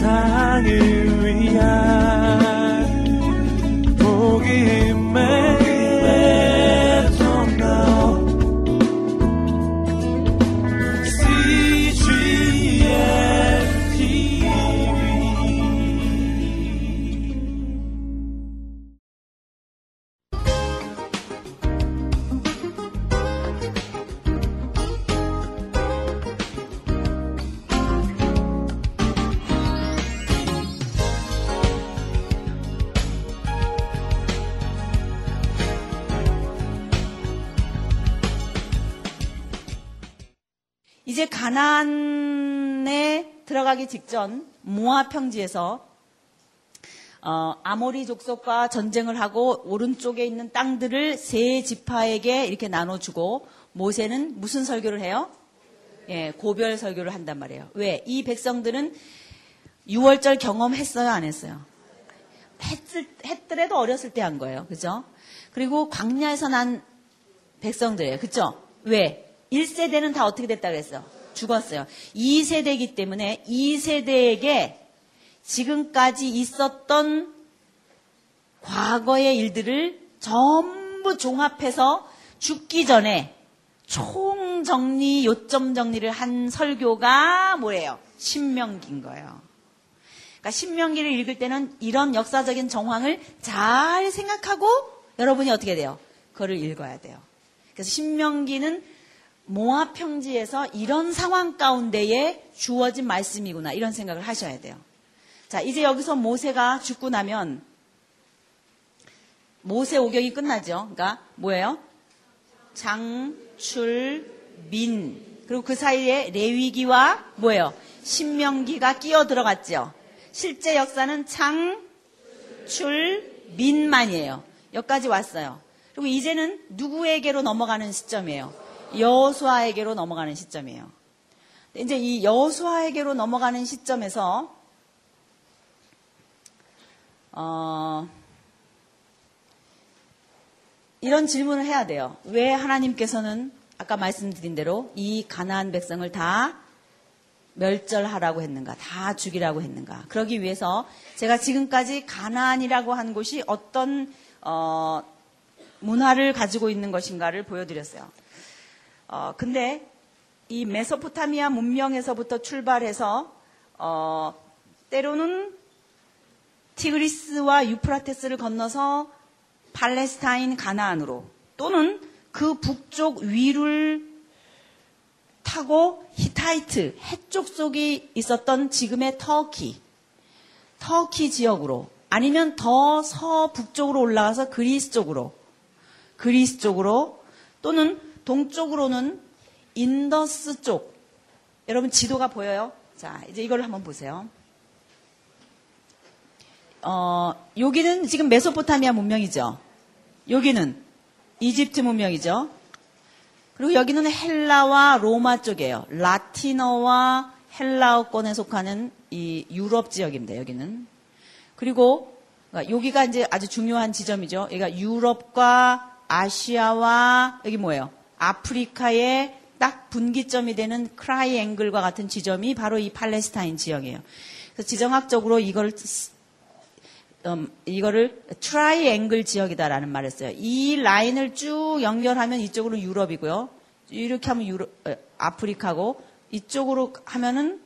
세상을 위한 들어가기 직전 모아 평지에서 어, 아모리 족속과 전쟁을 하고 오른쪽에 있는 땅들을 세 지파에게 이렇게 나눠주고 모세는 무슨 설교를 해요? 예, 고별 설교를 한단 말이에요. 왜? 이 백성들은 6월절 경험했어요? 안 했어요? 했을, 했더라도 어렸을 때 한 거예요. 그죠? 그리고 광야에서 난 백성들이에요. 그죠? 왜? 1세대는 다 어떻게 됐다 그랬어? 죽었어요. 2세대이기 때문에 2세대에게 지금까지 있었던 과거의 일들을 전부 종합해서 죽기 전에 총정리, 요점 정리를 한 설교가 뭐예요? 신명기인 거예요. 그러니까 신명기를 읽을 때는 이런 역사적인 정황을 잘 생각하고 여러분이 어떻게 돼요? 그거를 읽어야 돼요. 그래서 신명기는 모압 평지에서 이런 상황 가운데에 주어진 말씀이구나 이런 생각을 하셔야 돼요. 자, 이제 여기서 모세가 죽고 나면 모세 오경이 끝나죠. 그러니까 뭐예요? 장, 출, 민. 그리고 그 사이에 레위기와 뭐예요? 신명기가 끼어 들어갔죠. 실제 역사는 장, 출, 민만이에요. 여기까지 왔어요. 그리고 이제는 누구에게로 넘어가는 시점이에요? 여수아에게로 넘어가는 시점이에요. 이제 이 여수아에게로 넘어가는 시점에서 어, 이런 질문을 해야 돼요. 왜 하나님께서는 아까 말씀드린 대로 이 가나안 백성을 다 멸절하라고 했는가, 다 죽이라고 했는가. 그러기 위해서 제가 지금까지 가나안이라고 한 곳이 어떤 어, 문화를 가지고 있는 것인가를 보여드렸어요. 어, 근데 이 메소포타미아 문명에서부터 출발해서 어, 때로는 티그리스와 유프라테스를 건너서 팔레스타인 가나안으로 또는 그 북쪽 위를 타고 히타이트 해쪽 속이 있었던 지금의 터키 터키 지역으로 아니면 더 서북쪽으로 올라가서 그리스 쪽으로 그리스 쪽으로 또는 동쪽으로는 인더스 쪽. 여러분 지도가 보여요? 자, 이제 이걸 한번 보세요. 어, 여기는 지금 메소포타미아 문명이죠. 여기는 이집트 문명이죠. 그리고 여기는 헬라와 로마 쪽이에요. 라틴어와 헬라어권에 속하는 이 유럽 지역입니다. 여기는. 그리고 그러니까 여기가 이제 아주 중요한 지점이죠. 여기가 유럽과 아시아와 여기 뭐예요? 아프리카의 딱 분기점이 되는 트라이앵글과 같은 지점이 바로 이 팔레스타인 지역이에요. 그래서 지정학적으로 이걸 음, 이거를 트라이앵글 지역이다라는 말을 써요. 이 라인을 쭉 연결하면 이쪽으로 유럽이고요. 이렇게 하면 유럽, 어, 아프리카고 이쪽으로 하면은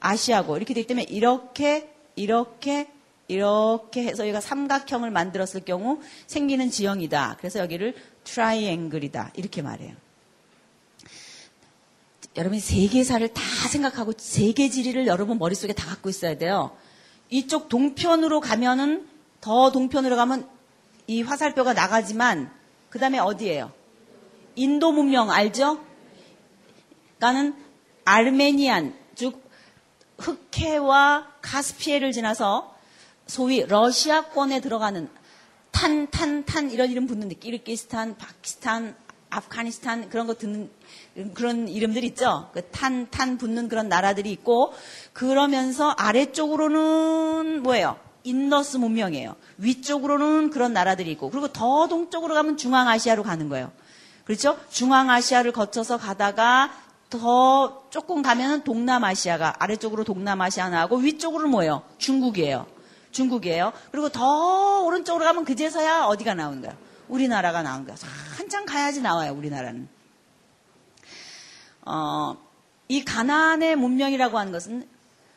아시아고 이렇게 되기 때문에 이렇게 이렇게 이렇게 해서 여기가 삼각형을 만들었을 경우 생기는 지형이다. 그래서 여기를 트라이앵글이다. 이렇게 말해요. 여러분이 세계사를 다 생각하고 세계 지리를 여러분 머릿속에 다 갖고 있어야 돼요. 이쪽 동편으로 가면은 더 동편으로 가면 이 화살표가 나가지만 그 다음에 어디예요? 인도 문명 알죠? 그러니까는 아르메니안 즉 흑해와 카스피해를 지나서 소위 러시아권에 들어가는 탄, 탄, 탄 이런 이름 붙는 데 키르기스탄, 파키스탄, 아프가니스탄 그런 거 듣는 그런 이름들 있죠. 그 탄, 탄 붙는 그런 나라들이 있고 그러면서 아래쪽으로는 뭐예요? 인더스 문명이에요. 위쪽으로는 그런 나라들이 있고 그리고 더 동쪽으로 가면 중앙아시아로 가는 거예요. 그렇죠? 중앙아시아를 거쳐서 가다가 더 조금 가면은 동남아시아가 아래쪽으로 동남아시아 나오고 위쪽으로 뭐예요? 중국이에요. 중국이에요. 그리고 더 오른쪽으로 가면 그제서야 어디가 나오는 거예요? 우리나라가 나온 거예요. 한참 가야지 나와요, 우리나라는. 어, 이 가나안의 문명이라고 하는 것은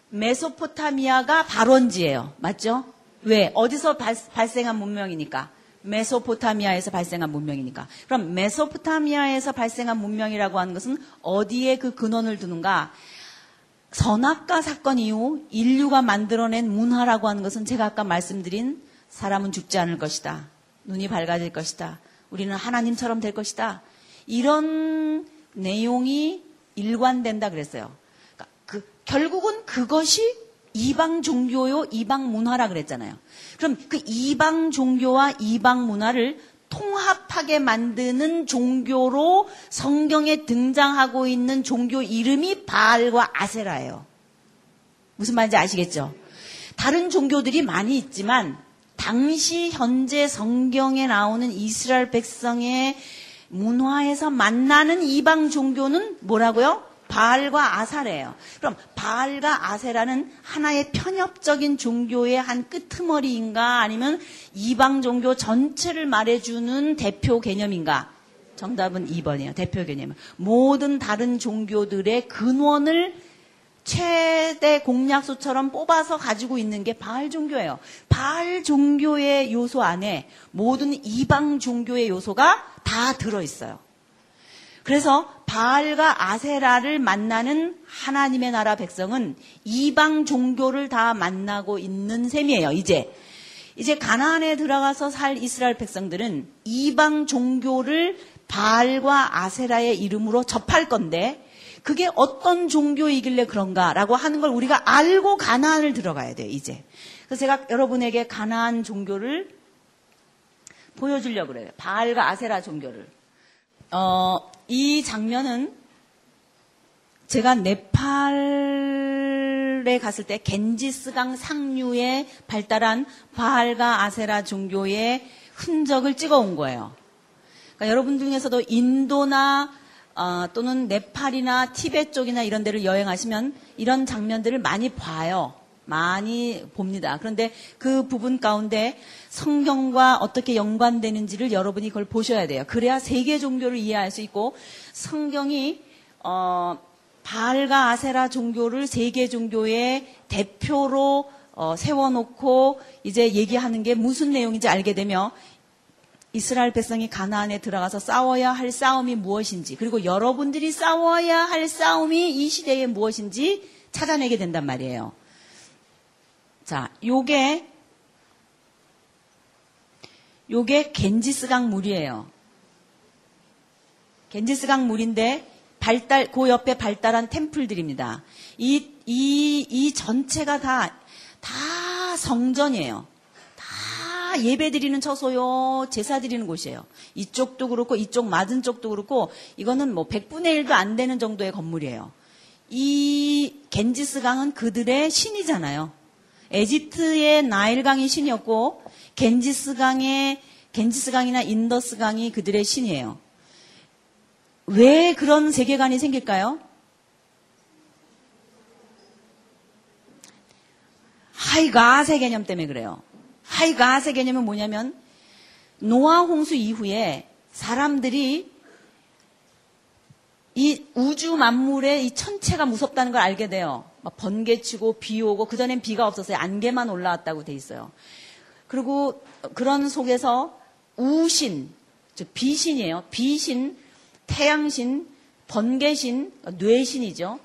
메소포타미아가 발원지예요. 맞죠? 왜? 어디서 발, 발생한 문명이니까? 메소포타미아에서 발생한 문명이니까. 그럼 메소포타미아에서 발생한 문명이라고 하는 것은 어디에 그 근원을 두는가? 선악과 사건 이후 인류가 만들어낸 문화라고 하는 것은 제가 아까 말씀드린 사람은 죽지 않을 것이다. 눈이 밝아질 것이다. 우리는 하나님처럼 될 것이다. 이런 내용이 일관된다 그랬어요. 그러니까 그, 결국은 그것이 이방 종교요, 이방 문화라 그랬잖아요. 그럼 그 이방 종교와 이방 문화를 통합하게 만드는 종교로 성경에 등장하고 있는 종교 이름이 바알과 아세라예요. 무슨 말인지 아시겠죠? 다른 종교들이 많이 있지만 당시 현재 성경에 나오는 이스라엘 백성의 문화에서 만나는 이방 종교는 뭐라고요? 바알과 아사래예요. 그럼 바알과 아세라는 하나의 편협적인 종교의 한 끄트머리인가 아니면 이방 종교 전체를 말해주는 대표 개념인가? 정답은 2번이에요. 대표 개념. 모든 다른 종교들의 근원을 최대 공약수처럼 뽑아서 가지고 있는 게 바알 종교예요. 바알 종교의 요소 안에 모든 이방 종교의 요소가 다 들어 있어요. 그래서 바알과 아세라를 만나는 하나님의 나라 백성은 이방 종교를 다 만나고 있는 셈이에요, 이제. 이제 가나안에 들어가서 살 이스라엘 백성들은 이방 종교를 바알과 아세라의 이름으로 접할 건데 그게 어떤 종교이길래 그런가라고 하는 걸 우리가 알고 가나안을 들어가야 돼요, 이제. 그래서 제가 여러분에게 가나안 종교를 보여주려고 그래요. 바알과 아세라 종교를. 어, 이 장면은 제가 네팔에 갔을 때 겐지스강 상류에 발달한 바알과 아세라 종교의 흔적을 찍어 온 거예요. 그러니까 여러분 중에서도 인도나 어, 또는 네팔이나 티베트 쪽이나 이런 데를 여행하시면 이런 장면들을 많이 봐요. 많이 봅니다. 그런데 그 부분 가운데 성경과 어떻게 연관되는지를 여러분이 그걸 보셔야 돼요. 그래야 세계 종교를 이해할 수 있고 성경이 어, 바알과 아세라 종교를 세계 종교의 대표로 어, 세워놓고 이제 얘기하는 게 무슨 내용인지 알게 되며 이스라엘 백성이 가나안에 들어가서 싸워야 할 싸움이 무엇인지 그리고 여러분들이 싸워야 할 싸움이 이 시대에 무엇인지 찾아내게 된단 말이에요. 자, 요게 요게 겐지스강 물이에요. 겐지스강 물인데 발달 그 옆에 발달한 템플들입니다. 이 이 이 전체가 다 다 성전이에요. 다 예배 드리는 처소요, 제사 드리는 곳이에요. 이쪽도 그렇고, 이쪽 맞은 쪽도 그렇고, 이거는 뭐 100분의 1도 안 되는 정도의 건물이에요. 이 겐지스 강은 그들의 신이잖아요. 에집트의 나일강이 신이었고, 겐지스 강의, 겐지스 강이나 인더스 강이 그들의 신이에요. 왜 그런 세계관이 생길까요? 하이가세 개념 때문에 그래요. 하이가세 개념은 뭐냐면 노아 홍수 이후에 사람들이 이 우주 만물의 이 천체가 무섭다는 걸 알게 돼요. 막 번개치고 비 오고 그전엔 비가 없었어요. 안개만 올라왔다고 돼 있어요. 그리고 그런 속에서 우신, 즉 비신이에요. 비신, 태양신, 번개신, 뇌신이죠.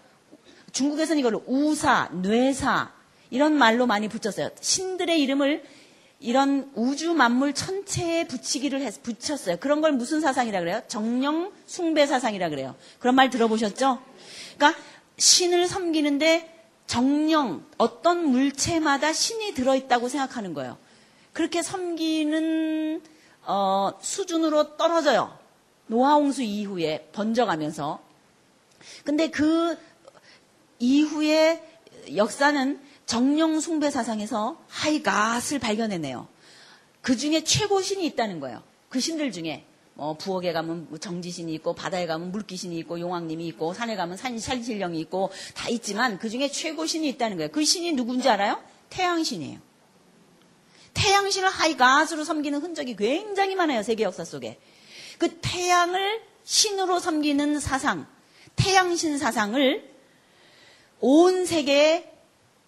중국에서는 이걸 우사, 뇌사 이런 말로 많이 붙였어요. 신들의 이름을 이런 우주 만물 천체에 붙이기를 해서 붙였어요. 그런 걸 무슨 사상이라 그래요? 정령 숭배 사상이라 그래요. 그런 말 들어보셨죠? 그러니까 신을 섬기는데 정령 어떤 물체마다 신이 들어있다고 생각하는 거예요. 그렇게 섬기는 어, 수준으로 떨어져요. 노아홍수 이후에 번져가면서. 근데 그 이후에 역사는 정령 숭배 사상에서 하이갓을 발견해내요. 그 중에 최고 신이 있다는 거예요. 그 신들 중에 뭐 부엌에 가면 뭐 정지신이 있고 바다에 가면 물귀신이 있고 용왕님이 있고 산에 가면 산 살신령이 있고 다 있지만 그 중에 최고 신이 있다는 거예요. 그 신이 누군지 알아요? 태양신이에요. 태양신을 하이가스로 섬기는 흔적이 굉장히 많아요. 세계 역사 속에. 그 태양을 신으로 섬기는 사상, 태양신 사상을 온 세계에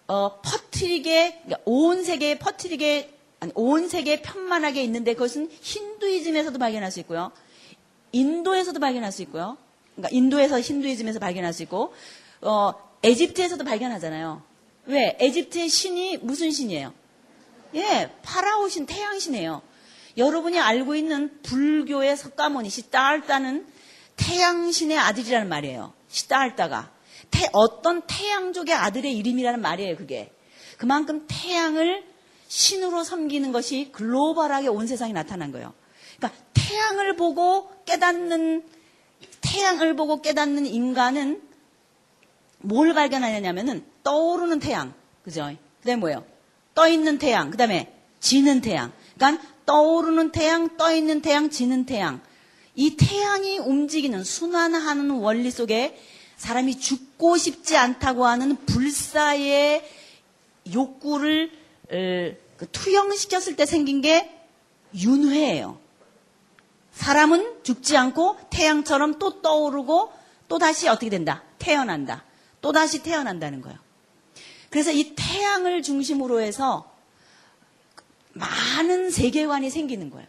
어, 퍼트리게, 그러니까 온 세계에 퍼트리게, 온 세계에 편만하게 있는데 그것은 힌두이즘에서도 발견할 수 있고요. 인도에서도 발견할 수 있고요. 그러니까 인도에서 힌두이즘에서 발견할 수 있고, 어, 에집트에서도 발견하잖아요. 왜? 에집트의 신이 무슨 신이에요? 예, 파라오 신, 태양 신이에요. 여러분이 알고 있는 불교의 석가모니 시따알따는 태양 신의 아들이라는 말이에요. 시따알따가. 태, 어떤 태양족의 아들의 이름이라는 말이에요, 그게. 그만큼 태양을 신으로 섬기는 것이 글로벌하게 온 세상에 나타난 거예요. 그러니까 태양을 보고 깨닫는, 태양을 보고 깨닫는 인간은 뭘 발견하냐면은 떠오르는 태양. 그죠? 그 다음에 뭐예요? 떠 있는 태양. 그 다음에 지는 태양. 그러니까 떠오르는 태양, 떠 있는 태양, 지는 태양. 이 태양이 움직이는 순환하는 원리 속에 사람이 죽고 싶지 않다고 하는 불사의 욕구를 그 투영시켰을 때 생긴 게 윤회예요. 사람은 죽지 않고 태양처럼 또 떠오르고 또 다시 어떻게 된다? 태어난다. 또 다시 태어난다는 거예요. 그래서 이 태양을 중심으로 해서 많은 세계관이 생기는 거예요.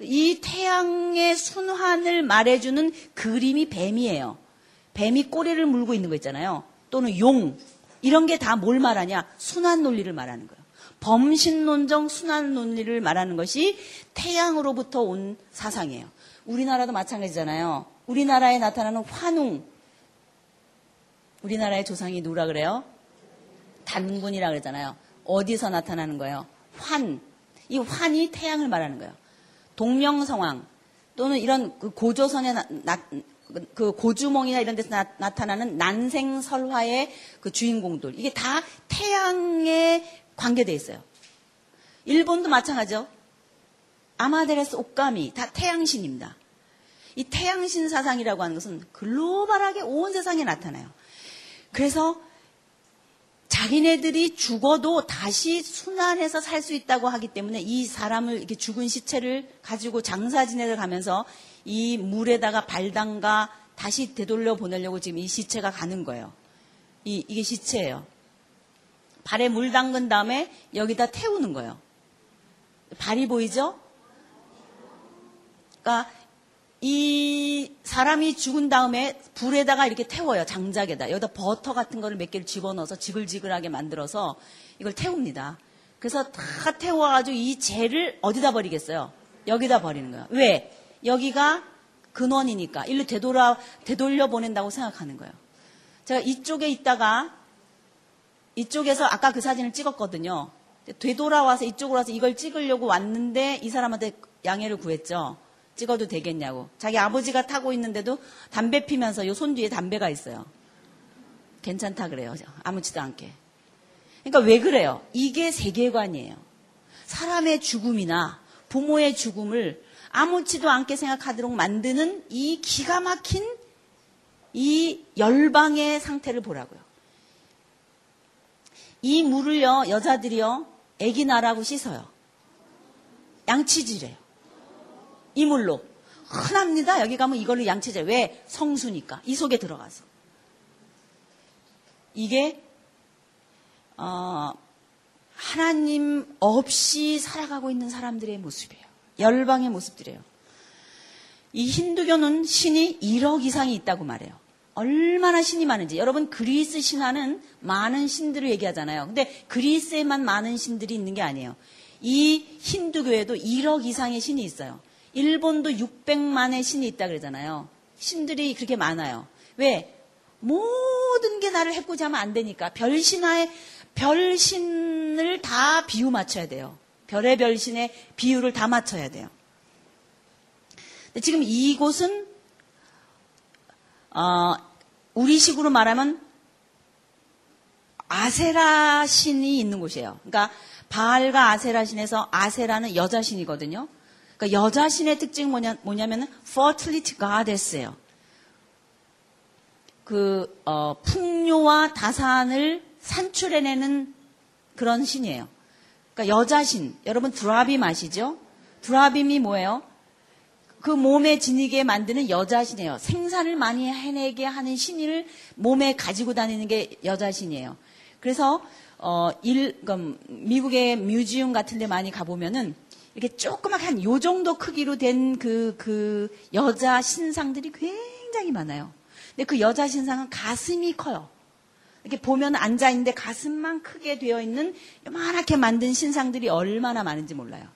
이 태양의 순환을 말해주는 그림이 뱀이에요. 뱀이 꼬리를 물고 있는 거 있잖아요. 또는 용. 이런 게 다 뭘 말하냐? 순환 논리를 말하는 거예요. 범신론정 순환 논리를 말하는 것이 태양으로부터 온 사상이에요. 우리나라도 마찬가지잖아요. 우리나라에 나타나는 환웅. 우리나라의 조상이 누라 그래요? 단군이라 그러잖아요. 어디서 나타나는 거예요? 환. 이 환이 태양을 말하는 거예요. 동명성왕 또는 이런 그 고조선에 나, 나, 그 고주몽이나 이런 데서 나, 타나는 난생설화의 그 주인공들 이게 다 태양에 관계돼 있어요. 일본도 마찬가지죠. 아마데레스 옥가미 다 태양신입니다. 이 태양신 사상이라고 하는 것은 글로벌하게 온 세상에 나타나요. 그래서 자기네들이 죽어도 다시 순환해서 살 수 있다고 하기 때문에 이 사람을 이렇게 죽은 시체를 가지고 장사 지내러 가면서 이 물에다가 발 담가 다시 되돌려 보내려고 지금 이 시체가 가는 거예요. 이, 이게 시체예요. 발에 물 담근 다음에 여기다 태우는 거예요. 발이 보이죠? 그러니까 이 사람이 죽은 다음에 불에다가 이렇게 태워요. 장작에다. 여기다 버터 같은 거를 몇 개를 집어넣어서 지글지글하게 만들어서 이걸 태웁니다. 그래서 다 태워가지고 이 재를 어디다 버리겠어요? 여기다 버리는 거예요. 왜? 여기가 근원이니까. 일로 되돌아, 되돌려 보낸다고 생각하는 거예요. 제가 이쪽에 있다가 이쪽에서 아까 그 사진을 찍었거든요. 되돌아와서 이쪽으로 와서 이걸 찍으려고 왔는데 이 사람한테 양해를 구했죠. 찍어도 되겠냐고. 자기 아버지가 타고 있는데도 담배 피면서 요 손 뒤에 담배가 있어요. 괜찮다 그래요. 아무렇지도 않게. 그러니까 왜 그래요? 이게 세계관이에요. 사람의 죽음이나 부모의 죽음을 아무렇지도 않게 생각하도록 만드는 이 기가 막힌 이 열방의 상태를 보라고요. 이 물을요, 여자들이요, 애기 나라고 씻어요. 양치질해요. 이 물로. 흔합니다. 여기 가면 이걸로 양치제. 왜? 성수니까. 이 속에 들어가서. 이게, 어, 하나님 없이 살아가고 있는 사람들의 모습이에요. 열방의 모습들이에요. 이 힌두교는 신이 1억 이상이 있다고 말해요. 얼마나 신이 많은지. 여러분, 그리스 신화는 많은 신들을 얘기하잖아요. 근데 그리스에만 많은 신들이 있는 게 아니에요. 이 힌두교에도 1억 이상의 신이 있어요. 일본도 600만의 신이 있다 그러잖아요. 신들이 그렇게 많아요. 왜? 모든 게 나를 해코지 하면 안 되니까. 별신화에, 별신을 다 비유 맞춰야 돼요. 별의 별신의 비유를 다 맞춰야 돼요. 지금 이곳은, 어, 우리식으로 말하면 아세라 신이 있는 곳이에요. 그러니까 바알과 아세라 신에서 아세라는 여자 신이거든요. 그러니까 여자 신의 특징이 뭐냐, 뭐냐면은 fertility goddess예요. 그 어, 풍요와 다산을 산출해내는 그런 신이에요. 그러니까 여자 신. 여러분 드라빔 아시죠? 드라빔이 뭐예요? 그 몸에 지니게 만드는 여자 신이에요. 생산을 많이 해내게 하는 신을 몸에 가지고 다니는 게 여자 신이에요. 그래서 어, 일, 미국의 뮤지엄 같은 데 많이 가보면은 이렇게 조그맣게 한 요 정도 크기로 된 그, 그 여자 신상들이 굉장히 많아요. 근데 그 여자 신상은 가슴이 커요. 이렇게 보면 앉아있는데 가슴만 크게 되어 있는 요만하게 만든 신상들이 얼마나 많은지 몰라요.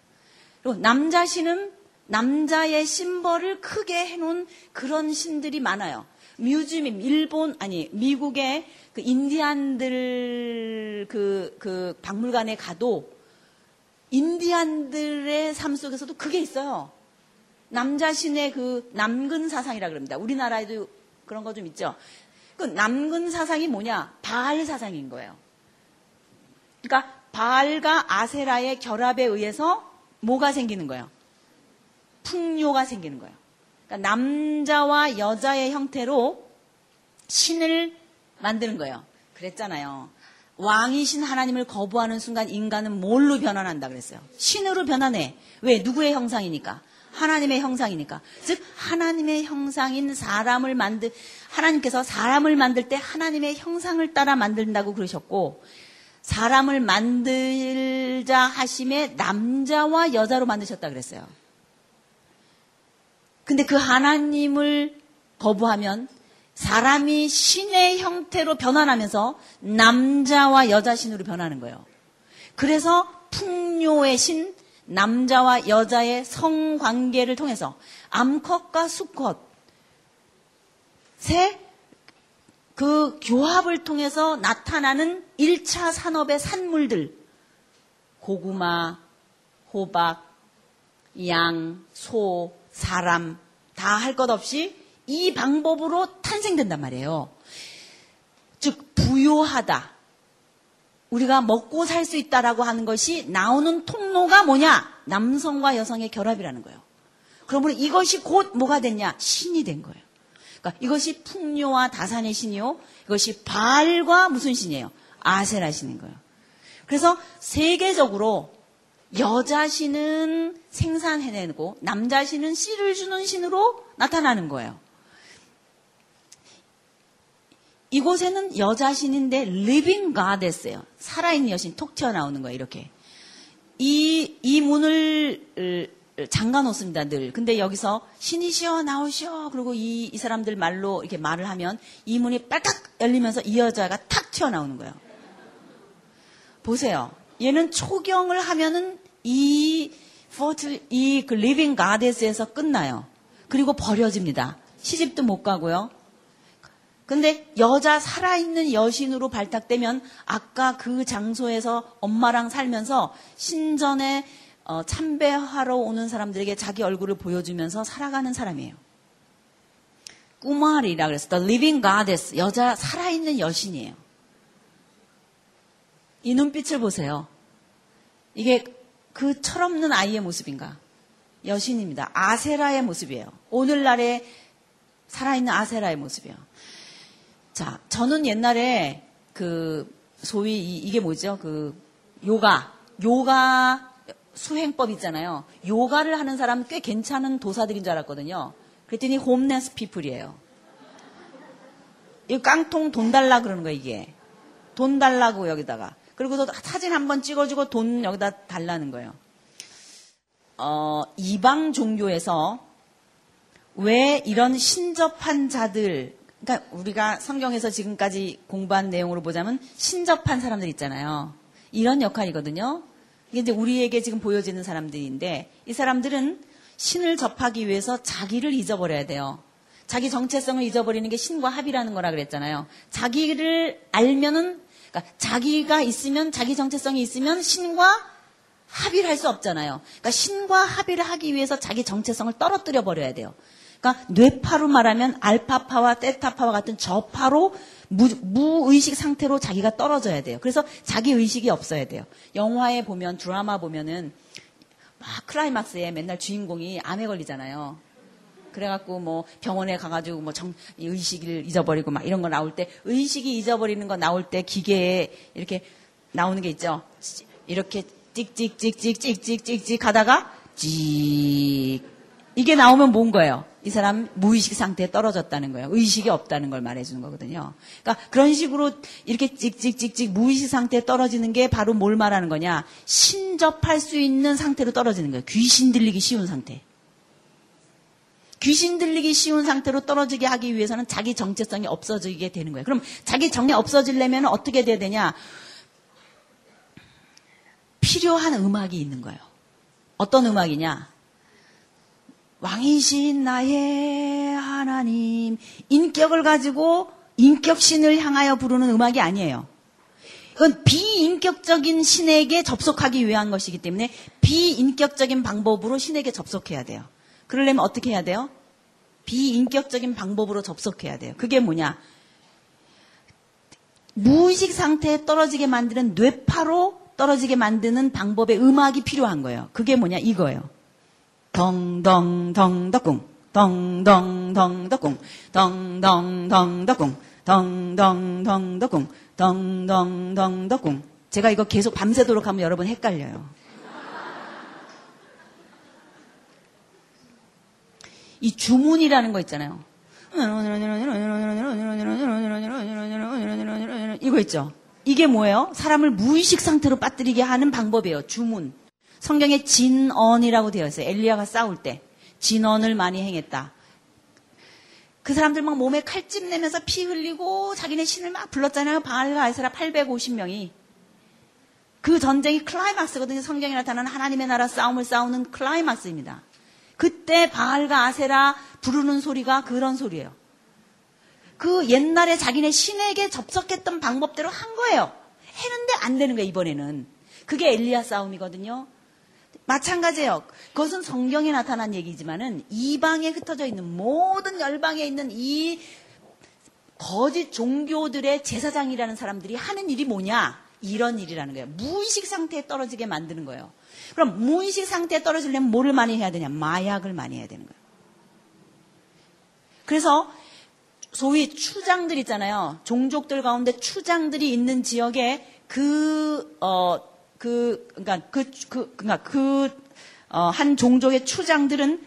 그리고 남자 신은 남자의 심벌을 크게 해놓은 그런 신들이 많아요. 뮤지엄, 일본, 아니, 미국의 그 인디안들 그, 그 박물관에 가도 인디안들의 삶 속에서도 그게 있어요. 남자 신의 그 남근 사상이라 그럽니다. 우리나라에도 그런 거 좀 있죠. 그 남근 사상이 뭐냐? 바알 사상인 거예요. 그러니까 바알과 아세라의 결합에 의해서 뭐가 생기는 거예요? 풍요가 생기는 거예요. 그러니까 남자와 여자의 형태로 신을 만드는 거예요. 그랬잖아요. 왕이신 하나님을 거부하는 순간 인간은 뭘로 변환한다 그랬어요? 신으로 변환해. 왜? 누구의 형상이니까? 하나님의 형상이니까. 즉, 하나님의 형상인 사람을 만들, 하나님께서 사람을 만들 때 하나님의 형상을 따라 만든다고 그러셨고, 사람을 만들자 하심에 남자와 여자로 만드셨다 그랬어요. 근데 그 하나님을 거부하면 사람이 신의 형태로 변환하면서 남자와 여자 신으로 변하는 거예요. 그래서 풍요의 신, 남자와 여자의 성관계를 통해서 암컷과 수컷, 새, 그 교합을 통해서 나타나는 1차 산업의 산물들, 고구마, 호박, 양, 소, 사람 다 할 것 없이 이 방법으로 탄생된단 말이에요. 즉 부요하다. 우리가 먹고 살 수 있다라고 하는 것이 나오는 통로가 뭐냐? 남성과 여성의 결합이라는 거예요. 그러므로 이것이 곧 뭐가 됐냐? 신이 된 거예요. 그러니까 이것이 풍요와 다산의 신이요. 이것이 발과 무슨 신이에요? 아세라 신인 거예요. 그래서 세계적으로 여자 신은 생산해내고 남자 신은 씨를 주는 신으로 나타나는 거예요. 이곳에는 여자 신인데 living goddess예요. 살아있는 여신 톡 튀어나오는 거예요. 이렇게. 이, 이 문을 잠가 놓습니다. 늘. 근데 여기서 신이시여 나오시어 그리고 이, 이 사람들 말로 이렇게 말을 하면 이 문이 빨딱 열리면서 이 여자가 탁 튀어나오는 거예요. 보세요. 얘는 초경을 하면은 이 포트 이그 living goddess에서 끝나요. 그리고 버려집니다. 시집도 못 가고요. 근데 여자 살아있는 여신으로 발탁되면 아까 그 장소에서 엄마랑 살면서 신전에 어, 참배하러 오는 사람들에게 자기 얼굴을 보여주면서 살아가는 사람이에요. 꾸마리라 그래서 The Living Goddess 여자 살아있는 여신이에요. 이 눈빛을 보세요. 이게 그 철없는 아이의 모습인가? 여신입니다. 아세라의 모습이에요. 오늘날의 살아있는 아세라의 모습이에요. 자, 저는 옛날에 그 소위 이, 게 뭐죠? 그 요가, 요가 수행법 있잖아요. 요가를 하는 사람 꽤 괜찮은 도사들인 줄 알았거든요. 그랬더니 홈네스 피플이에요. 이 깡통 돈 달라 그러는 거예요, 이게. 돈 달라고 여기다가. 그리고 또 사진 한 번 찍어주고 돈 여기다 달라는 거예요. 어, 이방 종교에서 왜 이런 신접한 자들, 그러니까 우리가 성경에서 지금까지 공부한 내용으로 보자면 신접한 사람들 있잖아요. 이런 역할이거든요. 이게 이제 우리에게 지금 보여지는 사람들인데 이 사람들은 신을 접하기 위해서 자기를 잊어버려야 돼요. 자기 정체성을 잊어버리는 게 신과 합이라는 거라 그랬잖아요. 자기를 알면은 그러니까 자기가 있으면 자기 정체성이 있으면 신과 합의를 할 수 없잖아요. 그러니까 신과 합의를 하기 위해서 자기 정체성을 떨어뜨려 버려야 돼요. 그러니까 뇌파로 말하면 알파파와 테타파와 같은 저파로 무, 무의식 상태로 자기가 떨어져야 돼요. 그래서 자기 의식이 없어야 돼요. 영화에 보면 드라마 보면은 막 클라이막스에 맨날 주인공이 암에 걸리잖아요. 그래갖고 뭐 병원에 가가지고 뭐 정, 의식을 잊어버리고 막 이런 거 나올 때 의식이 잊어버리는 거 나올 때 기계에 이렇게 나오는 게 있죠. 이렇게 찍찍찍찍찍찍찍찍 하다가 찍 이게 나오면 뭔 거예요? 이 사람 무의식 상태에 떨어졌다는 거예요. 의식이 없다는 걸 말해주는 거거든요. 그러니까 그런 식으로 이렇게 찍찍찍찍 무의식 상태에 떨어지는 게 바로 뭘 말하는 거냐? 신접할 수 있는 상태로 떨어지는 거예요. 귀신 들리기 쉬운 상태. 귀신 들리기 쉬운 상태로 떨어지게 하기 위해서는 자기 정체성이 없어지게 되는 거예요. 그럼 자기 정이 없어지려면 어떻게 돼야 되냐? 필요한 음악이 있는 거예요. 어떤 음악이냐? 왕이신 나의 하나님. 인격을 가지고 인격신을 향하여 부르는 음악이 아니에요. 그건 비인격적인 신에게 접속하기 위한 것이기 때문에 비인격적인 방법으로 신에게 접속해야 돼요. 그러려면 어떻게 해야 돼요? 비인격적인 방법으로 접속해야 돼요. 그게 뭐냐? 무의식 상태에 떨어지게 만드는 뇌파로 떨어지게 만드는 방법의 음악이 필요한 거예요. 그게 뭐냐? 이거예요. 덩덩덩 덕궁 덩덩덩 덕궁 덩덩덩 덕궁 덩덩덩 덕궁 덩덩덩 덕궁 제가 이거 계속 밤새도록 하면 여러분 헷갈려요. 이 주문이라는 거 있잖아요. 이거 있죠. 이게 뭐예요? 사람을 무의식 상태로 빠뜨리게 하는 방법이에요. 주문. 성경에 진언이라고 되어 있어요. 엘리야가 싸울 때 진언을 많이 행했다. 그 사람들 막 몸에 칼집 내면서 피 흘리고 자기네 신을 막 불렀잖아요. 아이스라 850명이. 그 전쟁이 클라이막스거든요. 성경에 나타나는 하나님의 나라 싸움을 싸우는 클라이막스입니다. 그때 바알과 아세라 부르는 소리가 그런 소리예요. 그 옛날에 자기네 신에게 접속했던 방법대로 한 거예요. 했는데 안 되는 거예요, 이번에는. 그게 엘리야 싸움이거든요. 마찬가지예요. 그것은 성경에 나타난 얘기지만은 이방에 흩어져 있는 모든 열방에 있는 이 거짓 종교들의 제사장이라는 사람들이 하는 일이 뭐냐? 이런 일이라는 거예요. 무의식 상태에 떨어지게 만드는 거예요. 그럼 무의식 상태에 떨어지려면 뭐를 많이 해야 되냐? 마약을 많이 해야 되는 거예요. 그래서 소위 추장들 있잖아요. 종족들 가운데 추장들이 있는 지역에 그, 어, 그, 그러니까 그, 그, 그러니까 그, 어, 한 종족의 추장들은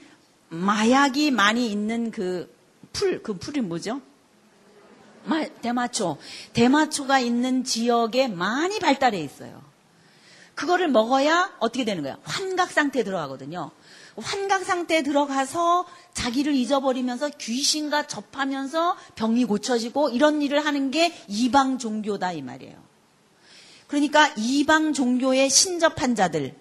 마약이 많이 있는 그 풀, 그 풀이 뭐죠? 마, 대마초. 대마초가 있는 지역에 많이 발달해 있어요. 그거를 먹어야 어떻게 되는 거야? 환각 상태에 들어가거든요. 환각 상태에 들어가서 자기를 잊어버리면서 귀신과 접하면서 병이 고쳐지고 이런 일을 하는 게 이방 종교다 이 말이에요. 그러니까 이방 종교에 신접한 자들,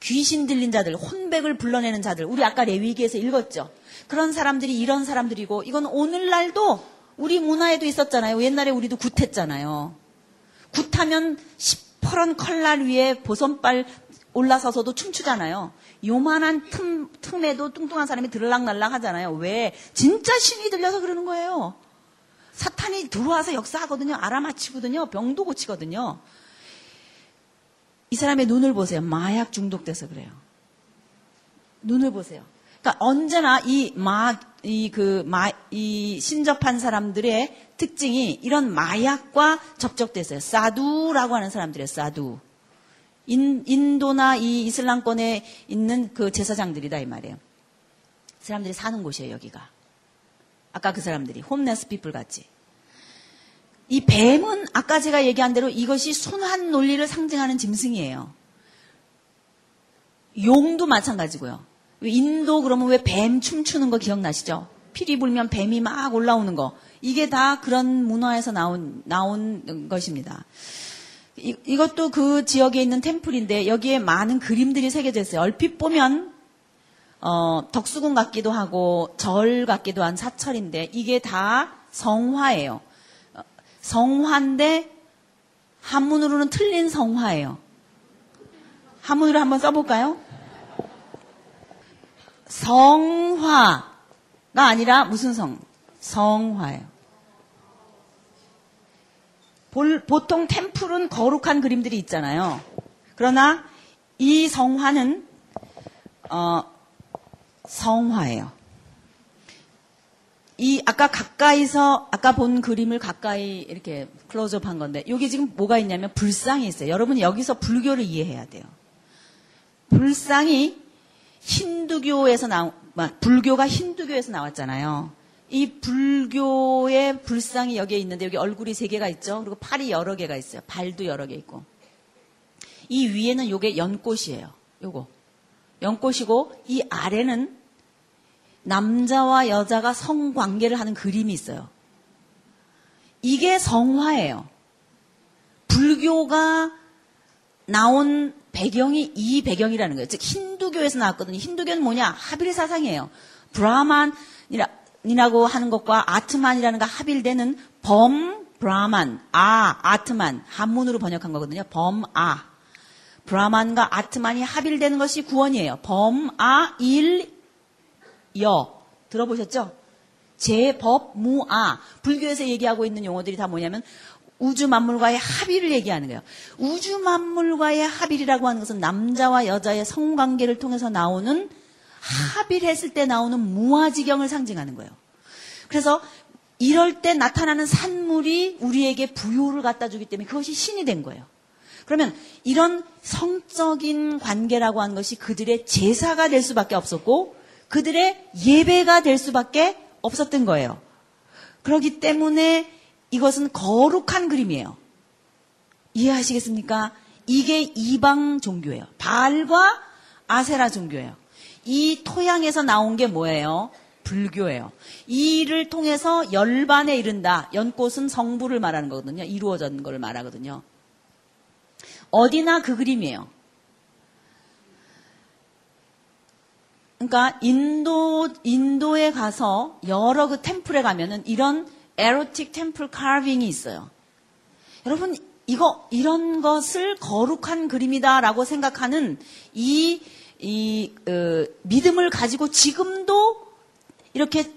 귀신 들린 자들, 혼백을 불러내는 자들, 우리 아까 레위기에서 읽었죠. 그런 사람들이 이런 사람들이고, 이건 오늘날도 우리 문화에도 있었잖아요. 옛날에 우리도 굿했잖아요. 굿하면 시 퍼런 컬날 위에 보선발 올라서서도 춤추잖아요. 요만한 틈, 틈에도 뚱뚱한 사람이 들락날락 하잖아요. 왜? 진짜 신이 들려서 그러는 거예요. 사탄이 들어와서 역사하거든요. 알아맞히거든요. 병도 고치거든요. 이 사람의 눈을 보세요. 마약 중독돼서 그래요. 눈을 보세요. 그러니까 언제나 이 마, 이 그, 마, 이 신접한 사람들의 특징이 이런 마약과 접촉됐어요. 사두라고 하는 사람들이에요, 사두. 인, 인도나 이 이슬람권에 있는 그 제사장들이다, 이 말이에요. 사람들이 사는 곳이에요, 여기가. 아까 그 사람들이. homeless people 같이. 이 뱀은 아까 제가 얘기한 대로 이것이 순환 논리를 상징하는 짐승이에요. 용도 마찬가지고요. 인도 그러면 왜 뱀 춤추는 거 기억나시죠? 피리 불면 뱀이 막 올라오는 거. 이게 다 그런 문화에서 나온, 나온 것입니다. 이, 이것도 그 지역에 있는 템플인데 여기에 많은 그림들이 새겨져 있어요. 얼핏 보면 어, 덕수궁 같기도 하고 절 같기도 한 사철인데 이게 다 성화예요. 성화인데 한문으로는 틀린 성화예요. 한문으로 한번 써볼까요? 성화가 아니라 무슨 성? 성화예요. 보통 템플은 거룩한 그림들이 있잖아요. 그러나 이 성화는 어, 성화예요. 이 아까 가까이서 아까 본 그림을 가까이 이렇게 클로즈업 한 건데 여기 지금 뭐가 있냐면 불상이 있어요. 여러분 여기서 불교를 이해해야 돼요. 불상이 힌두교에서 나온 불교가 힌두교에서 나왔잖아요. 이 불교의 불상이 여기에 있는데 여기 얼굴이 세 개가 있죠. 그리고 팔이 여러 개가 있어요. 발도 여러 개 있고. 이 위에는 요게 연꽃이에요. 요거. 연꽃이고 이 아래는 남자와 여자가 성관계를 하는 그림이 있어요. 이게 성화예요. 불교가 나온 배경이 이 배경이라는 거예요. 즉 힌두교에서 나왔거든요. 힌두교는 뭐냐? 합일 사상이에요. 브라만이라고 하는 것과 아트만이라는 거 합일되는 범 브라만, 아, 아트만 한문으로 번역한 거거든요. 범, 아. 브라만과 아트만이 합일되는 것이 구원이에요. 범, 아, 일, 여. 들어보셨죠? 제법, 무, 아. 불교에서 얘기하고 있는 용어들이 다 뭐냐면 우주 만물과의 합의를 얘기하는 거예요. 우주 만물과의 합의라고 하는 것은 남자와 여자의 성관계를 통해서 나오는 합의를 했을 때 나오는 무아지경을 상징하는 거예요. 그래서 이럴 때 나타나는 산물이 우리에게 부요를 갖다 주기 때문에 그것이 신이 된 거예요. 그러면 이런 성적인 관계라고 하는 것이 그들의 제사가 될 수밖에 없었고 그들의 예배가 될 수밖에 없었던 거예요. 그렇기 때문에 이것은 거룩한 그림이에요. 이해하시겠습니까? 이게 이방 종교예요. 바알과 아세라 종교예요. 이 토양에서 나온 게 뭐예요? 불교예요. 이를 통해서 열반에 이른다. 연꽃은 성부를 말하는 거거든요. 이루어진 걸 말하거든요. 어디나 그 그림이에요. 그러니까 인도 인도에 가서 여러 그 템플에 가면은 이런 에로틱 템플 카빙이 있어요. 여러분 이거 이런 것을 거룩한 그림이다라고 생각하는 이, 이 어, 믿음을 가지고 지금도 이렇게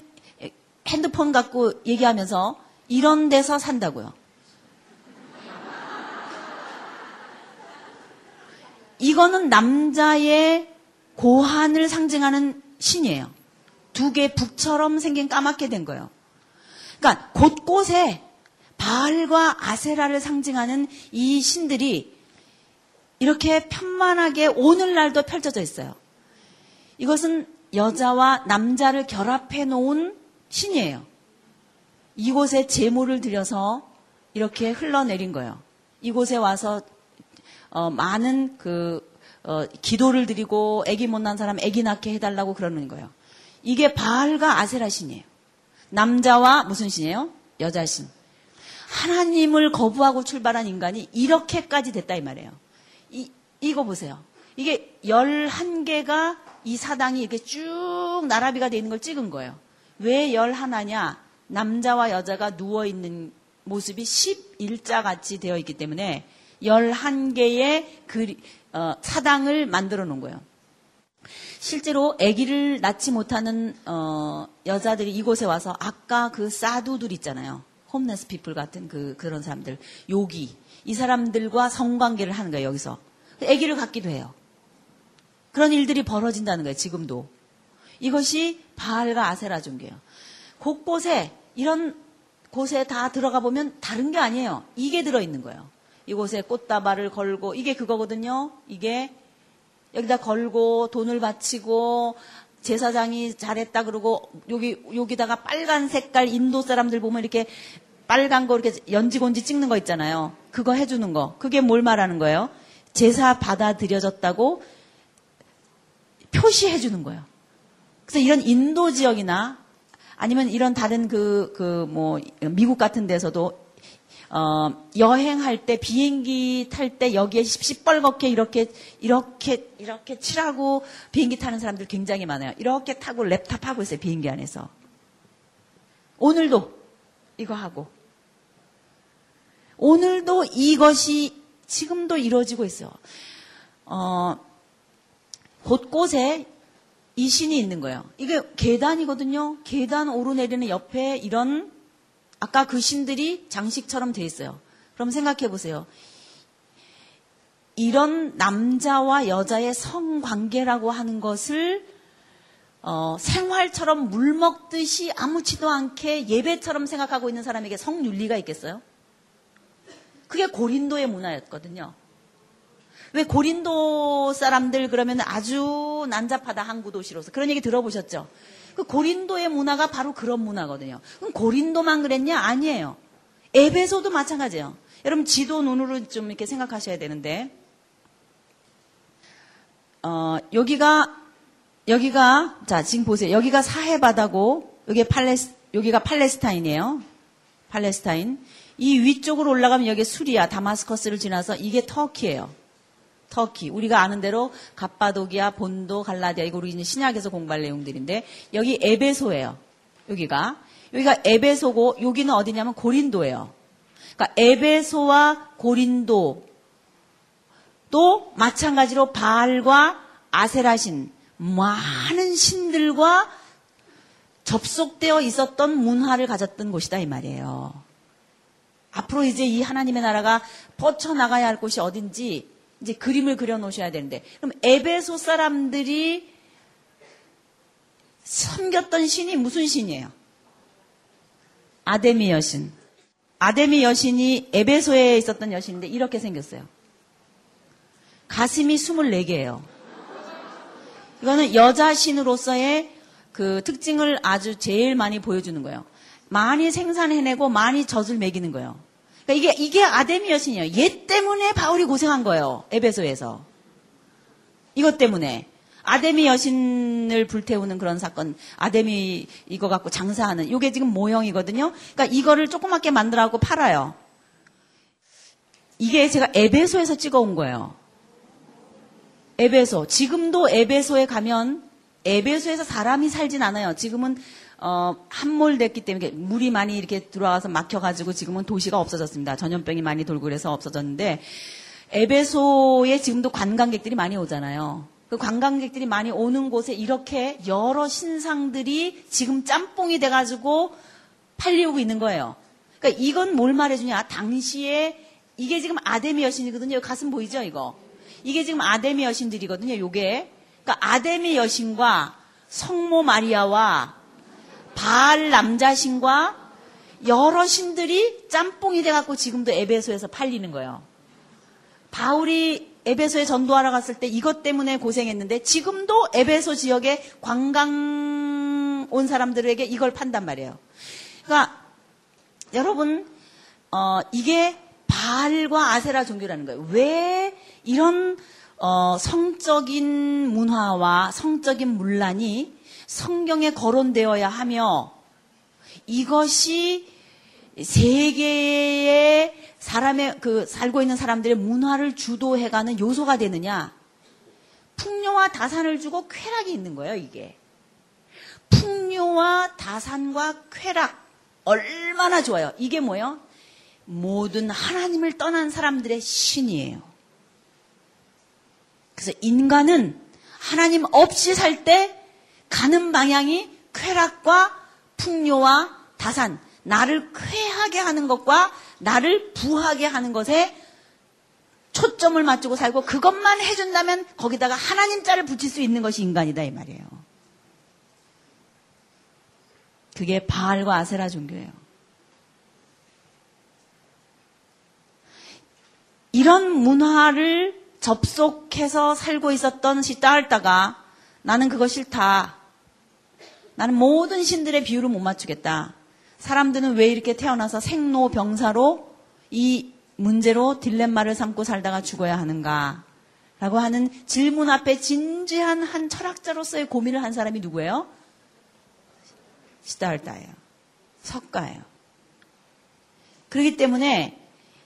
핸드폰 갖고 얘기하면서 이런 데서 산다고요. 이거는 남자의 고한을 상징하는 신이에요. 두 개 북처럼 생긴 까맣게 된 거예요. 그러니까 곳곳에 바알과 아세라를 상징하는 이 신들이 이렇게 편만하게 오늘날도 펼쳐져 있어요. 이것은 여자와 남자를 결합해 놓은 신이에요. 이곳에 제모를 들여서 이렇게 흘러내린 거예요. 이곳에 와서 어, 많은 그 어, 기도를 드리고 아기 못 난 사람 아기 낳게 해달라고 그러는 거예요. 이게 바알과 아세라 신이에요. 남자와 무슨 신이에요? 여자 신. 하나님을 거부하고 출발한 인간이 이렇게까지 됐다 이 말이에요. 이, 이거 보세요. 이게 11개가 이 사당이 이렇게 쭉 나라비가 되어 있는 걸 찍은 거예요. 왜 11냐? 남자와 여자가 누워있는 모습이 11자 같이 되어 있기 때문에 11개의 그, 어, 사당을 만들어 놓은 거예요. 실제로 아기를 낳지 못하는 어, 여자들이 이곳에 와서 아까 그 사두들 있잖아요. 홈네스 피플 같은 그 그런 사람들, 요기 이 사람들과 성관계를 하는 거예요 여기서 아기를 갖기도 해요. 그런 일들이 벌어진다는 거예요 지금도. 이것이 바알과 아세라 종교예요. 곳곳에 이런 곳에 다 들어가 보면 다른 게 아니에요. 이게 들어 있는 거예요. 이곳에 꽃다발을 걸고 이게 그거거든요. 이게 여기다 걸고 돈을 바치고 제사장이 잘했다 그러고 여기 여기다가 빨간 색깔 인도 사람들 보면 이렇게 빨간 거 이렇게 연지곤지 찍는 거 있잖아요. 그거 해주는 거. 그게 뭘 말하는 거예요? 제사 받아들여졌다고 표시해 주는 거예요. 그래서 이런 인도 지역이나 아니면 이런 다른 그, 그, 뭐, 미국 같은 데서도 어, 여행할 때 비행기 탈 때 여기에 시뻘겋게 이렇게 이렇게 이렇게 칠하고 비행기 타는 사람들 굉장히 많아요. 이렇게 타고 랩탑 하고 있어요 비행기 안에서. 오늘도 이거 하고 오늘도 이것이 지금도 이루어지고 있어요. 어, 곳곳에 이 신이 있는 거예요. 이게 계단이거든요. 계단 오르내리는 옆에 이런 아까 그 신들이 장식처럼 돼 있어요. 그럼 생각해 보세요. 이런 남자와 여자의 성관계라고 하는 것을 어, 생활처럼 물 먹듯이 아무렇지도 않게 예배처럼 생각하고 있는 사람에게 성윤리가 있겠어요? 그게 고린도의 문화였거든요. 왜 고린도 사람들 그러면 아주 난잡하다 항구 도시로서 그런 얘기 들어보셨죠? 그 고린도의 문화가 바로 그런 문화거든요. 그럼 고린도만 그랬냐? 아니에요. 에베소도 마찬가지예요. 여러분 지도 눈으로 좀 이렇게 생각하셔야 되는데 어, 여기가 여기가 자 지금 보세요. 여기가 사해 바다고 여기 팔레스 여기가 팔레스타인이에요. 팔레스타인. 이 위쪽으로 올라가면 여기 수리아, 다마스커스를 지나서 이게 터키예요. 터키. 우리가 아는 대로 갑바도기아, 본도, 갈라디아 이거 우리 신약에서 공부할 내용들인데 여기 에베소예요. 여기가 여기가 에베소고 여기는 어디냐면 고린도예요. 그러니까 에베소와 고린도 또 마찬가지로 바알과 아세라신 많은 신들과 접속되어 있었던 문화를 가졌던 곳이다 이 말이에요. 앞으로 이제 이 하나님의 나라가 뻗쳐나가야 할 곳이 어딘지 이제 그림을 그려 놓으셔야 되는데 그럼 에베소 사람들이 섬겼던 신이 무슨 신이에요? 아데미 여신. 아데미 여신이 에베소에 있었던 여신인데 이렇게 생겼어요. 가슴이 24개예요. 이거는 여자 신으로서의 그 특징을 아주 제일 많이 보여주는 거예요. 많이 생산해내고 많이 젖을 먹이는 거예요. 그러니까 이게 이게 아데미 여신이에요. 얘 때문에 바울이 고생한 거예요. 에베소에서. 이것 때문에 아데미 여신을 불태우는 그런 사건, 아데미 이거 갖고 장사하는 이게 지금 모형이거든요. 그러니까 이거를 조그맣게 만들어갖고 팔아요. 이게 제가 에베소에서 찍어온 거예요. 에베소. 지금도 에베소에 가면 에베소에서 사람이 살진 않아요. 지금은 어, 함몰됐기 때문에 물이 많이 이렇게 들어와서 막혀가지고 지금은 도시가 없어졌습니다. 전염병이 많이 돌고 그래서 없어졌는데 에베소에 지금도 관광객들이 많이 오잖아요. 그 관광객들이 많이 오는 곳에 이렇게 여러 신상들이 지금 짬뽕이 돼가지고 팔리고 있는 거예요. 그러니까 이건 뭘 말해주냐? 당시에 이게 지금 아데미 여신이거든요. 가슴 보이죠, 이거? 이게 지금 아데미 여신들이거든요. 요게. 그러니까 아데미 여신과 성모 마리아와 바알 남자신과 여러 신들이 짬뽕이 돼갖고 지금도 에베소에서 팔리는 거예요. 바울이 에베소에 전도하러 갔을 때 이것 때문에 고생했는데 지금도 에베소 지역에 관광 온 사람들에게 이걸 판단 말이에요. 그러니까 여러분 어, 이게 바알과 아세라 종교라는 거예요. 왜 이런 어, 성적인 문화와 성적인 문란이 성경에 거론되어야 하며 이것이 세계의 사람의 그 살고 있는 사람들의 문화를 주도해가는 요소가 되느냐? 풍요와 다산을 주고 쾌락이 있는 거예요, 이게. 풍요와 다산과 쾌락 얼마나 좋아요. 이게 뭐예요? 모든 하나님을 떠난 사람들의 신이에요. 그래서 인간은 하나님 없이 살 때 가는 방향이 쾌락과 풍요와 다산, 나를 쾌하게 하는 것과 나를 부하게 하는 것에 초점을 맞추고 살고 그것만 해준다면 거기다가 하나님 자를 붙일 수 있는 것이 인간이다 이 말이에요. 그게 바알과 아세라 종교예요. 이런 문화를 접속해서 살고 있었던 시따알다가 나는 그거 싫다. 나는 모든 신들의 비율을 못 맞추겠다. 사람들은 왜 이렇게 태어나서 생로병사로 이 문제로 딜레마를 삼고 살다가 죽어야 하는가? 라고 하는 질문 앞에 진지한 한 철학자로서의 고민을 한 사람이 누구예요? 시달다예요. 석가예요. 그렇기 때문에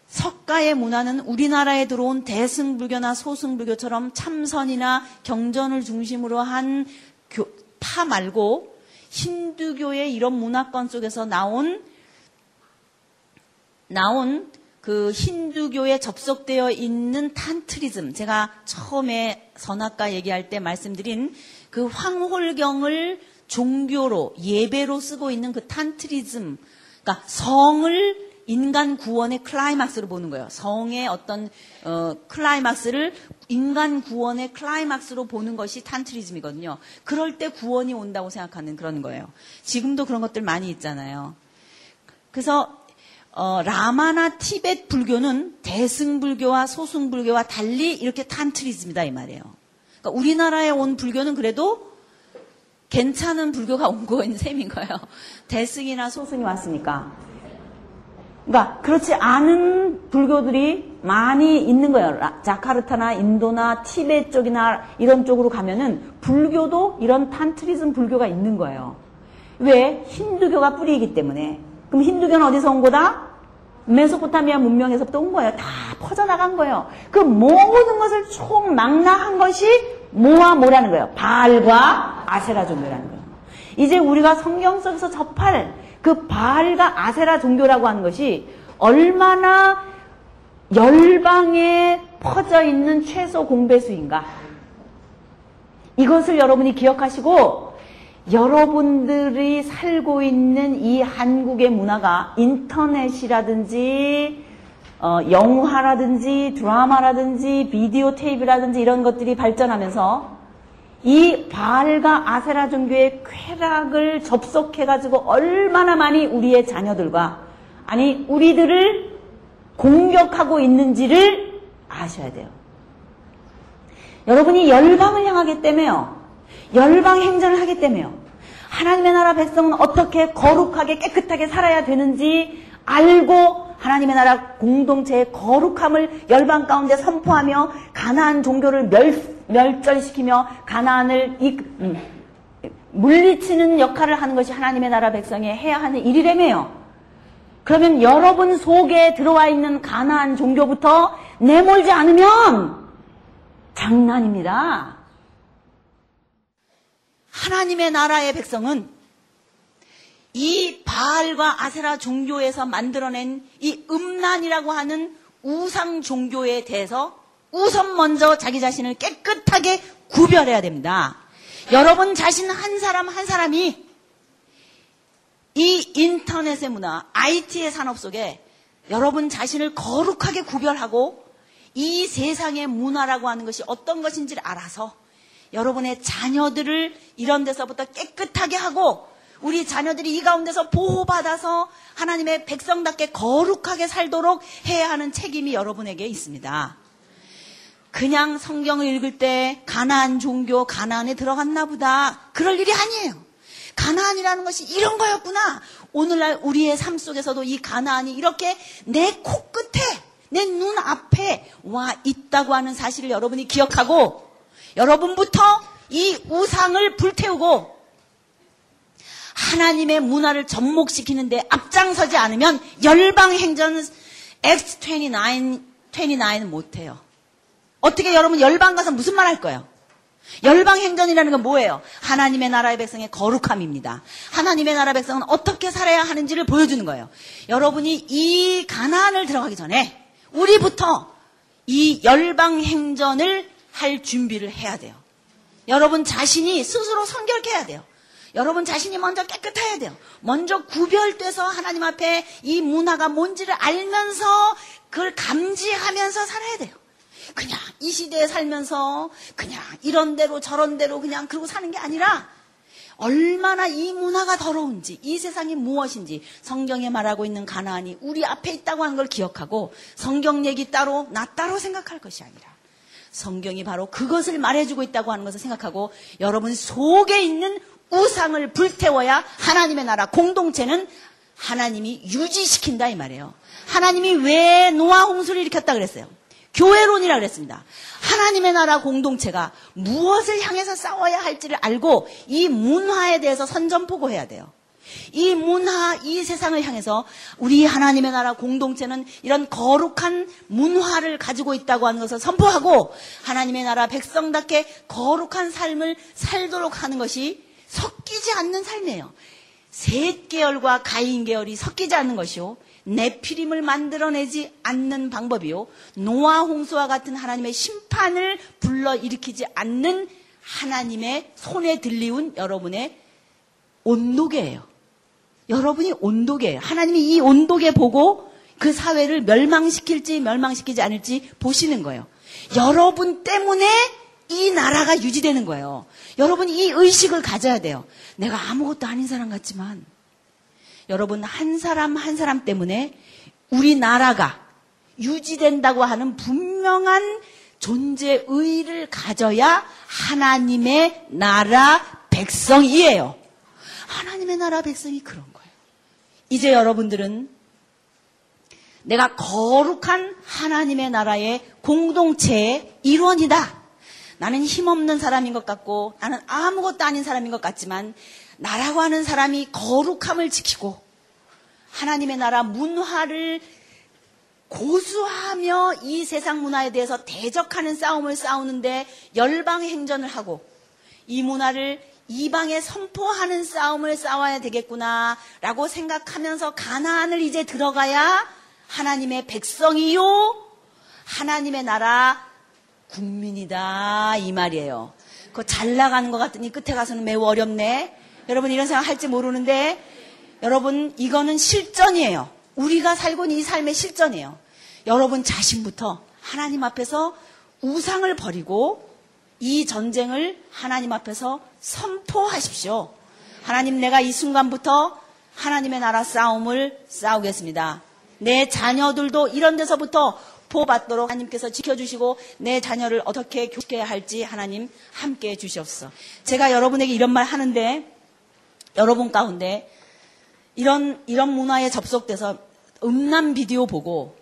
석가의 문화는 우리나라에 들어온 대승불교나 소승불교처럼 참선이나 경전을 중심으로 한 파 말고 힌두교의 이런 문화권 속에서 나온 나온 그 힌두교에 접속되어 있는 탄트리즘. 제가 처음에 선악가 얘기할 때 말씀드린 그 황홀경을 종교로 예배로 쓰고 있는 그 탄트리즘. 그러니까 성을 인간 구원의 클라이막스로 보는 거예요. 성의 어떤 어, 클라이막스를 인간 구원의 클라이막스로 보는 것이 탄트리즘이거든요. 그럴 때 구원이 온다고 생각하는 그런 거예요. 지금도 그런 것들 많이 있잖아요. 그래서 어, 라마나 티벳 불교는 대승불교와 소승불교와 달리 이렇게 탄트리즘이다 이 말이에요. 그러니까 우리나라에 온 불교는 그래도 괜찮은 불교가 온 거인 셈인 거예요. 대승이나 소승이 왔으니까. 그러니까 그렇지 않은 불교들이 많이 있는 거예요. 자카르타나 인도나 티베트 쪽이나 이런 쪽으로 가면은 불교도 이런 탄트리즘 불교가 있는 거예요. 왜? 힌두교가 뿌리이기 때문에. 그럼 힌두교는 어디서 온 거다? 메소포타미아 문명에서부터 온 거예요. 다 퍼져나간 거예요. 그 모든 것을 총망라한 것이 뭐와 뭐라는 거예요. 바알과 아세라 종교라는 거예요. 이제 우리가 성경 속에서 접할 그 바알과 아세라 종교라고 하는 것이 얼마나 열방에 퍼져 있는 최소 공배수인가. 이것을 여러분이 기억하시고 여러분들이 살고 있는 이 한국의 문화가 인터넷이라든지 어, 영화라든지 드라마라든지 비디오 테이프라든지 이런 것들이 발전하면서 이 바알과 아세라 종교의 쾌락을 접속해가지고 얼마나 많이 우리의 자녀들과 아니 우리들을 공격하고 있는지를 아셔야 돼요. 여러분이 열방을 향하기 때문에요. 열방 행전을 하기 때문에요. 하나님의 나라 백성은 어떻게 거룩하게 깨끗하게 살아야 되는지 알고 하나님의 나라 공동체의 거룩함을 열방 가운데 선포하며 가나안 종교를 멸, 멸절시키며 가나안을 이, 음, 물리치는 역할을 하는 것이 하나님의 나라 백성이 해야 하는 일이라며요. 그러면 여러분 속에 들어와 있는 가나안 종교부터 내몰지 않으면 장난입니다. 하나님의 나라의 백성은 이 바알과 아세라 종교에서 만들어낸 이 음란이라고 하는 우상 종교에 대해서 우선 먼저 자기 자신을 깨끗하게 구별해야 됩니다. 여러분 자신 한 사람 한 사람이 이 인터넷의 문화, IT의 산업 속에 여러분 자신을 거룩하게 구별하고 이 세상의 문화라고 하는 것이 어떤 것인지를 알아서 여러분의 자녀들을 이런 데서부터 깨끗하게 하고 우리 자녀들이 이 가운데서 보호받아서 하나님의 백성답게 거룩하게 살도록 해야 하는 책임이 여러분에게 있습니다. 그냥 성경을 읽을 때 가나안 종교 가나안에 들어갔나 보다 그럴 일이 아니에요. 가나안이라는 것이 이런 거였구나. 오늘날 우리의 삶 속에서도 이 가나안이 이렇게 내 코끝에 내 눈 앞에 와 있다고 하는 사실을 여러분이 기억하고 여러분부터 이 우상을 불태우고 하나님의 문화를 접목시키는데 앞장서지 않으면 열방행전 X29, 29는 못해요. 어떻게 여러분 열방 가서 무슨 말 할 거예요? 열방행전이라는 건 뭐예요? 하나님의 나라의 백성의 거룩함입니다. 하나님의 나라 백성은 어떻게 살아야 하는지를 보여주는 거예요. 여러분이 이 가난을 들어가기 전에 우리부터 이 열방행전을 할 준비를 해야 돼요. 여러분 자신이 스스로 성결해야 돼요. 여러분 자신이 먼저 깨끗해야 돼요. 먼저 구별돼서 하나님 앞에 이 문화가 뭔지를 알면서 그걸 감지하면서 살아야 돼요. 그냥 이 시대에 살면서 그냥 이런 대로 저런 대로 그냥 그러고 사는 게 아니라 얼마나 이 문화가 더러운지 이 세상이 무엇인지 성경에 말하고 있는 가나안이 우리 앞에 있다고 하는 걸 기억하고 성경 얘기 따로 나 따로 생각할 것이 아니라 성경이 바로 그것을 말해주고 있다고 하는 것을 생각하고 여러분 속에 있는 우상을 불태워야 하나님의 나라 공동체는 하나님이 유지시킨다 이 말이에요. 하나님이 왜 노아 홍수를 일으켰다 그랬어요? 교회론이라 그랬습니다. 하나님의 나라 공동체가 무엇을 향해서 싸워야 할지를 알고 이 문화에 대해서 선전포고해야 돼요. 이 문화, 이 세상을 향해서 우리 하나님의 나라 공동체는 이런 거룩한 문화를 가지고 있다고 하는 것을 선포하고 하나님의 나라 백성답게 거룩한 삶을 살도록 하는 것이 섞이지 않는 삶이에요. 셋 계열과 가인 계열이 섞이지 않는 것이요. 내피림을 만들어내지 않는 방법이요. 노아 홍수와 같은 하나님의 심판을 불러일으키지 않는 하나님의 손에 들리운 여러분의 온도계예요. 여러분이 온도계, 하나님이 이 온도계 보고 그 사회를 멸망시킬지 멸망시키지 않을지 보시는 거예요. 여러분 때문에 이 나라가 유지되는 거예요. 여러분 이 의식을 가져야 돼요. 내가 아무것도 아닌 사람 같지만 여러분 한 사람 한 사람 때문에 우리나라가 유지된다고 하는 분명한 존재 의의를 가져야 하나님의 나라 백성이에요. 하나님의 나라 백성이 그런 거예요. 이제 여러분들은 내가 거룩한 하나님의 나라의 공동체의 일원이다. 나는 힘없는 사람인 것 같고 나는 아무것도 아닌 사람인 것 같지만 나라고 하는 사람이 거룩함을 지키고 하나님의 나라 문화를 고수하며 이 세상 문화에 대해서 대적하는 싸움을 싸우는데 열방 행전을 하고 이 문화를 이방에 선포하는 싸움을 싸워야 되겠구나라고 생각하면서 가나안을 이제 들어가야 하나님의 백성이요 하나님의 나라 국민이다 이 말이에요. 그거 잘 나가는 것 같더니 끝에 가서는 매우 어렵네. 여러분 이런 생각 할지 모르는데 여러분 이거는 실전이에요. 우리가 살고 있는 이 삶의 실전이에요. 여러분 자신부터 하나님 앞에서 우상을 버리고 이 전쟁을 하나님 앞에서 선포하십시오. 하나님 내가 이 순간부터 하나님의 나라 싸움을 싸우겠습니다. 내 자녀들도 이런 데서부터 보호받도록 하나님께서 지켜주시고 내 자녀를 어떻게 교육해야 할지 하나님 함께 해 주시옵소서. 제가 여러분에게 이런 말 하는데 여러분 가운데 이런 이런 문화에 접속돼서 음란 비디오 보고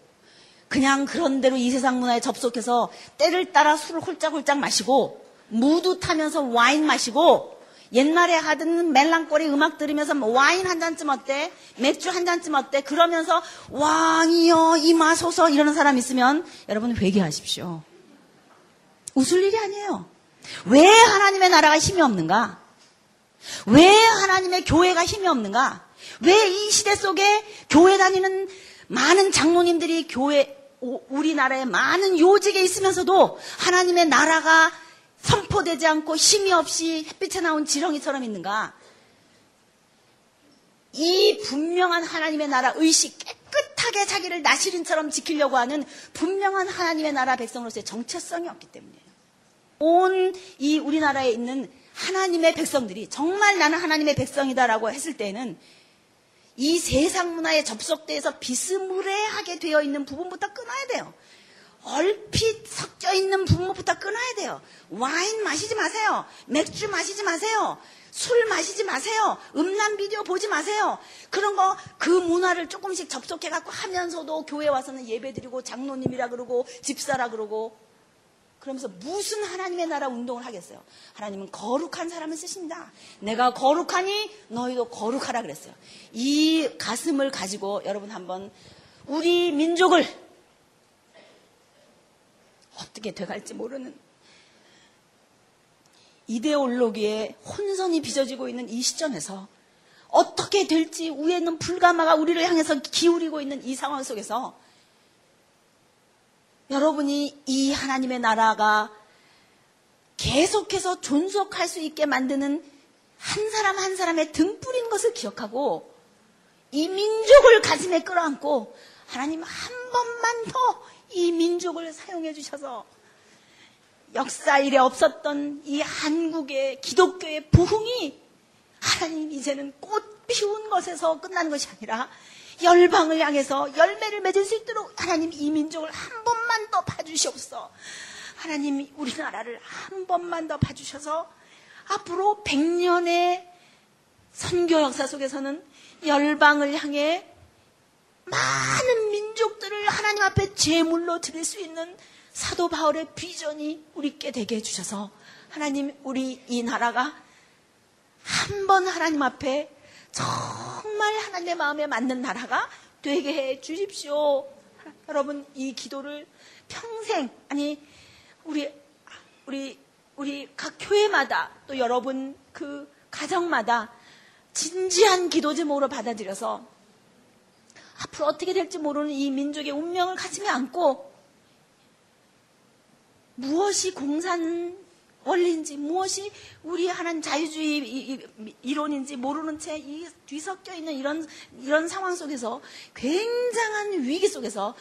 그냥 그런 대로 이 세상 문화에 접속해서 때를 따라 술을 홀짝홀짝 마시고 무드 타면서 와인 마시고 옛날에 하던 멜랑거리 음악 들으면서 뭐 와인 한 잔쯤 어때? 맥주 한 잔쯤 어때? 그러면서 왕이여 임하소서 이러는 사람 있으면 여러분 회개하십시오. 웃을 일이 아니에요. 왜 하나님의 나라가 힘이 없는가? 왜 하나님의 교회가 힘이 없는가? 왜 이 시대 속에 교회 다니는 많은 장로님들이 교회 우리나라에 많은 요직에 있으면서도 하나님의 나라가 선포되지 않고 힘이 없이 햇빛에 나온 지렁이처럼 있는가? 이 분명한 하나님의 나라 의식 깨끗하게 자기를 나시린처럼 지키려고 하는 분명한 하나님의 나라 백성으로서의 정체성이 없기 때문이에요. 온 이 우리나라에 있는 하나님의 백성들이 정말 나는 하나님의 백성이다라고 했을 때는 이 세상 문화에 접속돼서 비스무레하게 되어 있는 부분부터 끊어야 돼요. 얼핏 섞여 있는 부분부터 끊어야 돼요. 와인 마시지 마세요. 맥주 마시지 마세요. 술 마시지 마세요. 음란 비디오 보지 마세요. 그런 거 그 문화를 조금씩 접속해 갖고 하면서도 교회 와서는 예배 드리고 장로님이라 그러고 집사라 그러고 그러면서 무슨 하나님의 나라 운동을 하겠어요? 하나님은 거룩한 사람을 쓰신다. 내가 거룩하니 너희도 거룩하라 그랬어요. 이 가슴을 가지고 여러분 한번 우리 민족을 어떻게 돼갈지 모르는 이데올로기에 혼선이 빚어지고 있는 이 시점에서 어떻게 될지 위에는 불가마가 우리를 향해서 기울이고 있는 이 상황 속에서 여러분이 이 하나님의 나라가 계속해서 존속할 수 있게 만드는 한 사람 한 사람의 등불인 것을 기억하고 이 민족을 가슴에 끌어안고 하나님 한 번만 더 이 민족을 사용해 주셔서 역사 일에 없었던 이 한국의 기독교의 부흥이 하나님 이제는 꽃 피운 것에서 끝난 것이 아니라 열방을 향해서 열매를 맺을 수 있도록 하나님 이 민족을 한 번만 더 봐주시옵소서. 하나님 우리나라를 한 번만 더 봐주셔서 앞으로 100년의 선교 역사 속에서는 열방을 향해 많은 민족들을 하나님 앞에 제물로 드릴 수 있는 사도 바울의 비전이 우리께 되게 해주셔서 하나님 우리 이 나라가 한 번 하나님 앞에 정말 하나님의 마음에 맞는 나라가 되게 해 주십시오. 여러분 이 기도를 평생 아니 우리 우리 우리 각 교회마다 또 여러분 그 가정마다 진지한 기도 제목으로 받아들여서 앞으로 어떻게 될지 모르는 이 민족의 운명을 가슴에 안고 무엇이 공산 원리인지 무엇이 우리 하나님 자유주의 이론인지 모르는 채 이 뒤섞여 있는 이런 이런 상황 속에서 굉장한 위기 속에서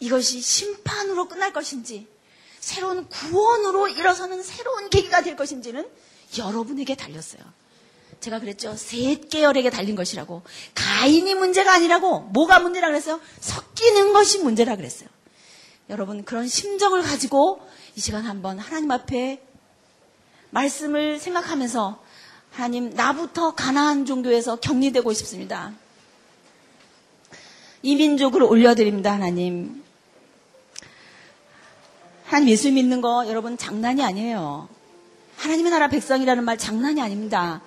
이것이 심판으로 끝날 것인지 새로운 구원으로 일어서는 새로운 계기가 될 것인지는 여러분에게 달렸어요. 제가 그랬죠. 셋 계열에게 달린 것이라고. 가인이 문제가 아니라고. 뭐가 문제라 그랬어요? 섞이는 것이 문제라 그랬어요. 여러분 그런 심정을 가지고 이 시간 한번 하나님 앞에 말씀을 생각하면서 하나님 나부터 가나안 종교에서 격리되고 싶습니다. 이민족을 올려드립니다 하나님. 하나님 예수 믿는 거 여러분 장난이 아니에요. 하나님의 나라 백성이라는 말 장난이 아닙니다.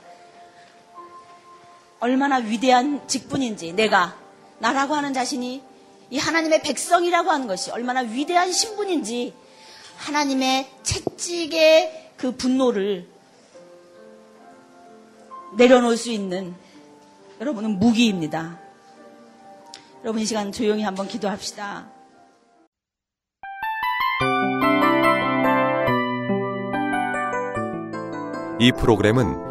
얼마나 위대한 직분인지 내가 나라고 하는 자신이 이 하나님의 백성이라고 하는 것이 얼마나 위대한 신분인지 하나님의 채찍의 그 분노를 내려놓을 수 있는 여러분은 무기입니다. 여러분 이 시간 조용히 한번 기도합시다. 이 프로그램은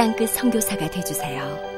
땅끝 성교사가 되주세요